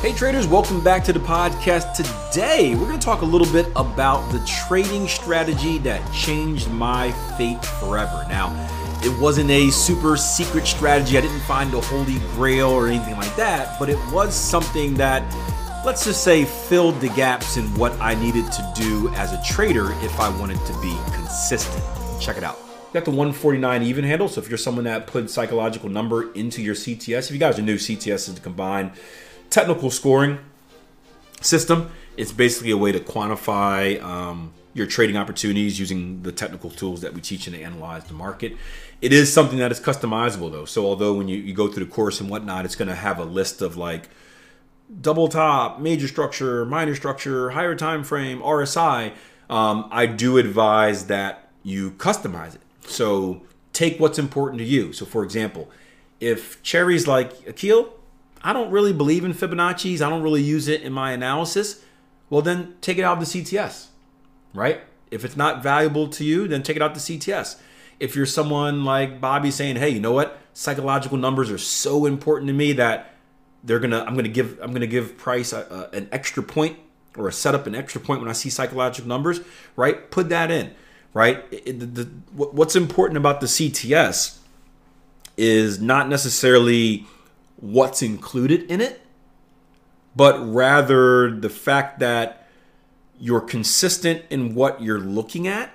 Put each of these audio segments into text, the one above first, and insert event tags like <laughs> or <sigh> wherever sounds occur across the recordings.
Hey traders, welcome back to the podcast. Today, we're going to talk a little bit about the trading strategy that changed my fate forever. Now, it wasn't a super secret strategy. I didn't find a holy grail or anything like that, but it was something that let's just say filled the gaps in what I needed to do as a trader if I wanted to be consistent. Check it out. Got the 149 even handle. So if you're someone that put psychological number into your CTS, if you guys are new, CTS is the combined technical scoring system. It's basically a way to quantify um, your trading opportunities using the technical tools that we teach and analyze the market. It is something that is customizable though. So although when you, you go through the course and whatnot, it's going to have a list of like double top, major structure, minor structure, higher time frame, RSI. Um, I do advise that you customize it. So take what's important to you. So for example, if Cherry's like Akil, I don't really believe in Fibonacci's. I don't really use it in my analysis. Well, then take it out of the CTS, right? If it's not valuable to you, then take it out the CTS. If you're someone like Bobby saying, "Hey, you know what? Psychological numbers are so important to me that they're gonna, I'm gonna give, I'm gonna give price a, a, an extra point or a setup an extra point when I see psychological numbers," right? Put that in right? It, the, the, what's important about the CTS is not necessarily what's included in it, but rather the fact that you're consistent in what you're looking at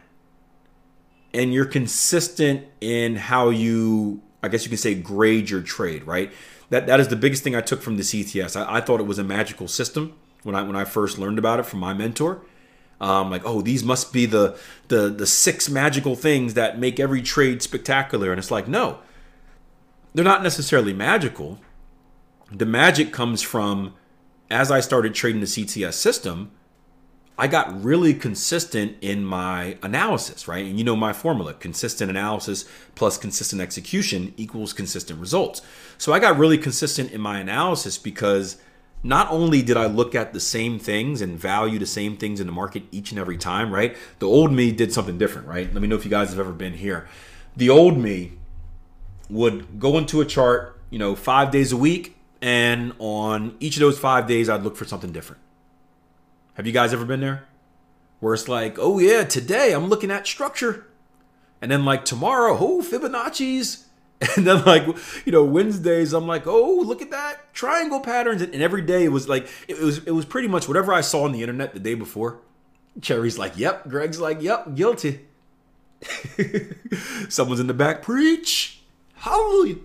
and you're consistent in how you, I guess you can say, grade your trade, right? That, that is the biggest thing I took from the CTS. I, I thought it was a magical system when I, when I first learned about it from my mentor um, like, oh, these must be the, the the six magical things that make every trade spectacular. And it's like, no, they're not necessarily magical. The magic comes from as I started trading the CTS system, I got really consistent in my analysis, right? And you know my formula consistent analysis plus consistent execution equals consistent results. So I got really consistent in my analysis because not only did I look at the same things and value the same things in the market each and every time, right? The old me did something different, right? Let me know if you guys have ever been here. The old me would go into a chart, you know, five days a week, and on each of those five days, I'd look for something different. Have you guys ever been there? Where it's like, oh yeah, today I'm looking at structure. And then like tomorrow, oh, Fibonacci's <laughs> And then like you know Wednesdays, I'm like, oh look at that triangle patterns, and, every day it was like it was it was pretty much whatever I saw on the internet the day before. Cherry's like, yep. Greg's like, yep, guilty. <laughs> Someone's in the back, preach, hallelujah.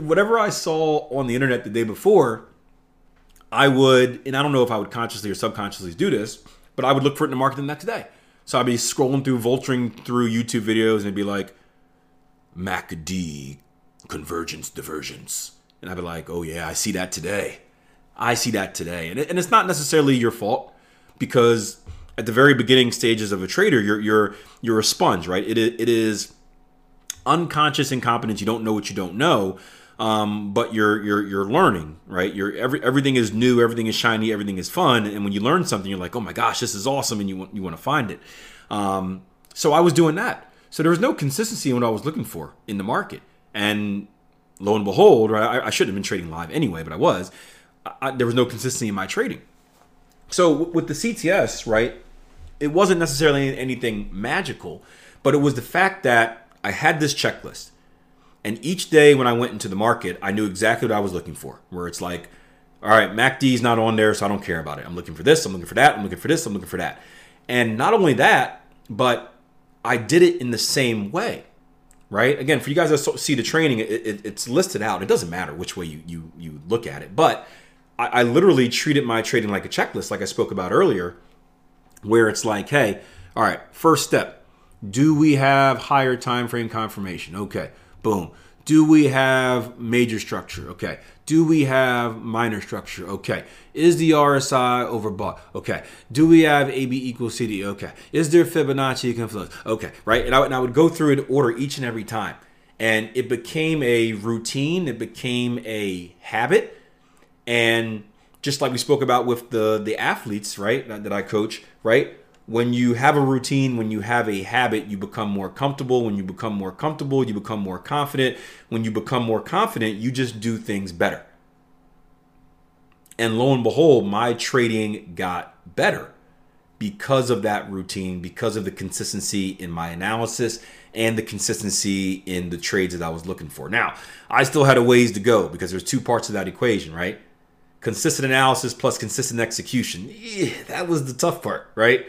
<laughs> whatever I saw on the internet the day before, I would, and I don't know if I would consciously or subconsciously do this, but I would look for it in the market the next day. So I'd be scrolling through, vulturing through YouTube videos, and it'd be like MACD convergence divergence. And I'd be like, oh yeah, I see that today. I see that today. And, it, and it's not necessarily your fault because at the very beginning stages of a trader, you're you're you're a sponge, right? It it is unconscious incompetence. You don't know what you don't know, um, but you're you're you're learning, right? You're every everything is new, everything is shiny, everything is fun, and when you learn something, you're like, oh my gosh, this is awesome, and you want you want to find it. Um, so I was doing that. So there was no consistency in what I was looking for in the market. And lo and behold, right, I, I shouldn't have been trading live anyway, but I was. I, there was no consistency in my trading. So with the CTS, right, it wasn't necessarily anything magical, but it was the fact that I had this checklist. And each day when I went into the market, I knew exactly what I was looking for. Where it's like, all right, MACD is not on there, so I don't care about it. I'm looking for this, I'm looking for that, I'm looking for this, I'm looking for that. And not only that, but I did it in the same way, right? Again, for you guys that see the training, it, it, it's listed out. It doesn't matter which way you you you look at it, but I, I literally treated my trading like a checklist, like I spoke about earlier, where it's like, hey, all right, first step, do we have higher time frame confirmation? Okay, boom. Do we have major structure? Okay. Do we have minor structure? Okay. Is the RSI overbought? Okay. Do we have AB equals CD? Okay. Is there Fibonacci confluence? Okay. Right. And I, and I would go through and order each and every time. And it became a routine, it became a habit. And just like we spoke about with the the athletes, right, that, that I coach, right? When you have a routine, when you have a habit, you become more comfortable. When you become more comfortable, you become more confident. When you become more confident, you just do things better. And lo and behold, my trading got better because of that routine, because of the consistency in my analysis and the consistency in the trades that I was looking for. Now, I still had a ways to go because there's two parts of that equation, right? Consistent analysis plus consistent execution. That was the tough part, right?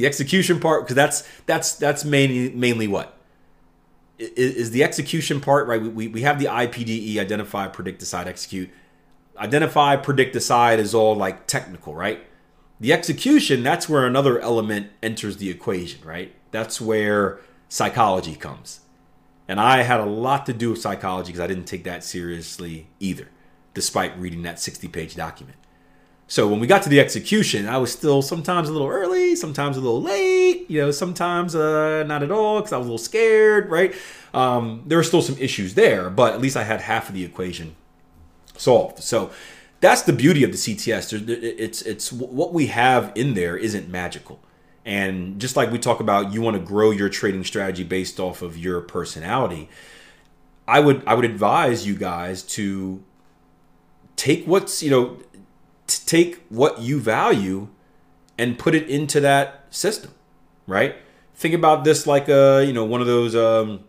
The execution part, because that's that's that's mainly mainly what is, is the execution part, right? We, we have the IPDE, identify, predict, decide, execute. Identify, predict, decide is all like technical, right? The execution, that's where another element enters the equation, right? That's where psychology comes. And I had a lot to do with psychology because I didn't take that seriously either, despite reading that 60 page document. So when we got to the execution, I was still sometimes a little early, sometimes a little late, you know, sometimes uh, not at all because I was a little scared, right? Um, there were still some issues there, but at least I had half of the equation solved. So that's the beauty of the CTS. It's it's what we have in there isn't magical. And just like we talk about, you want to grow your trading strategy based off of your personality. I would I would advise you guys to take what's you know take what you value and put it into that system, right? Think about this like a you know one of those um,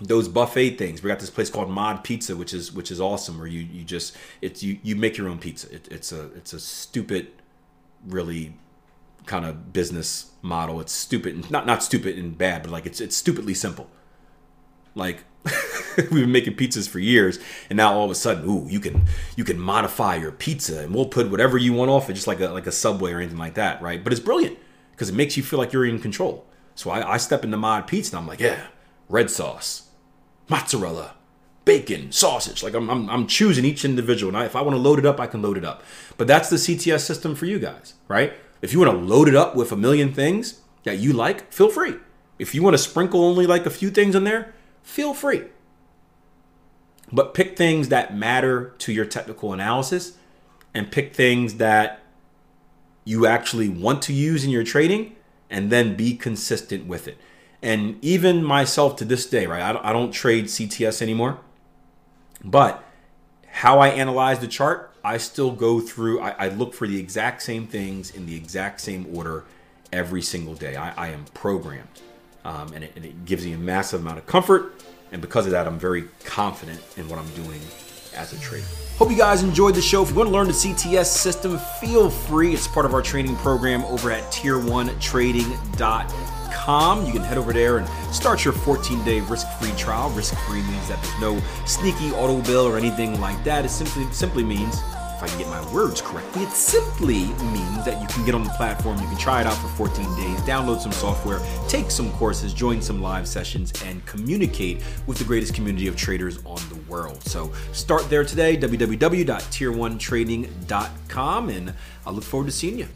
those buffet things. We got this place called Mod Pizza, which is which is awesome. Where you you just it's you you make your own pizza. It, it's a it's a stupid, really kind of business model. It's stupid, not not stupid and bad, but like it's it's stupidly simple. Like <laughs> we've been making pizzas for years, and now all of a sudden, ooh, you can you can modify your pizza, and we'll put whatever you want off it, just like a like a Subway or anything like that, right? But it's brilliant because it makes you feel like you're in control. So I, I step into Mod Pizza, and I'm like, yeah, red sauce mozzarella, bacon, sausage. Like I'm, I'm, I'm choosing each individual. And I, if I want to load it up, I can load it up. But that's the CTS system for you guys, right? If you want to load it up with a million things that you like, feel free. If you want to sprinkle only like a few things in there, feel free. But pick things that matter to your technical analysis and pick things that you actually want to use in your trading and then be consistent with it. And even myself to this day, right? I don't, trade CTS anymore. But how I analyze the chart, I still go through, I, I look for the exact same things in the exact same order every single day. I, I am programmed. Um, and, it, and it gives me a massive amount of comfort. And because of that, I'm very confident in what I'm doing as a trader. Hope you guys enjoyed the show. If you want to learn the CTS system, feel free. It's part of our training program over at tier1trading.com you can head over there and start your 14 day risk free trial. Risk free means that there's no sneaky auto bill or anything like that. It simply, simply means, if I can get my words correctly, it simply means that you can get on the platform, you can try it out for 14 days, download some software, take some courses, join some live sessions, and communicate with the greatest community of traders on the world. So start there today, www.tier1trading.com, and I look forward to seeing you.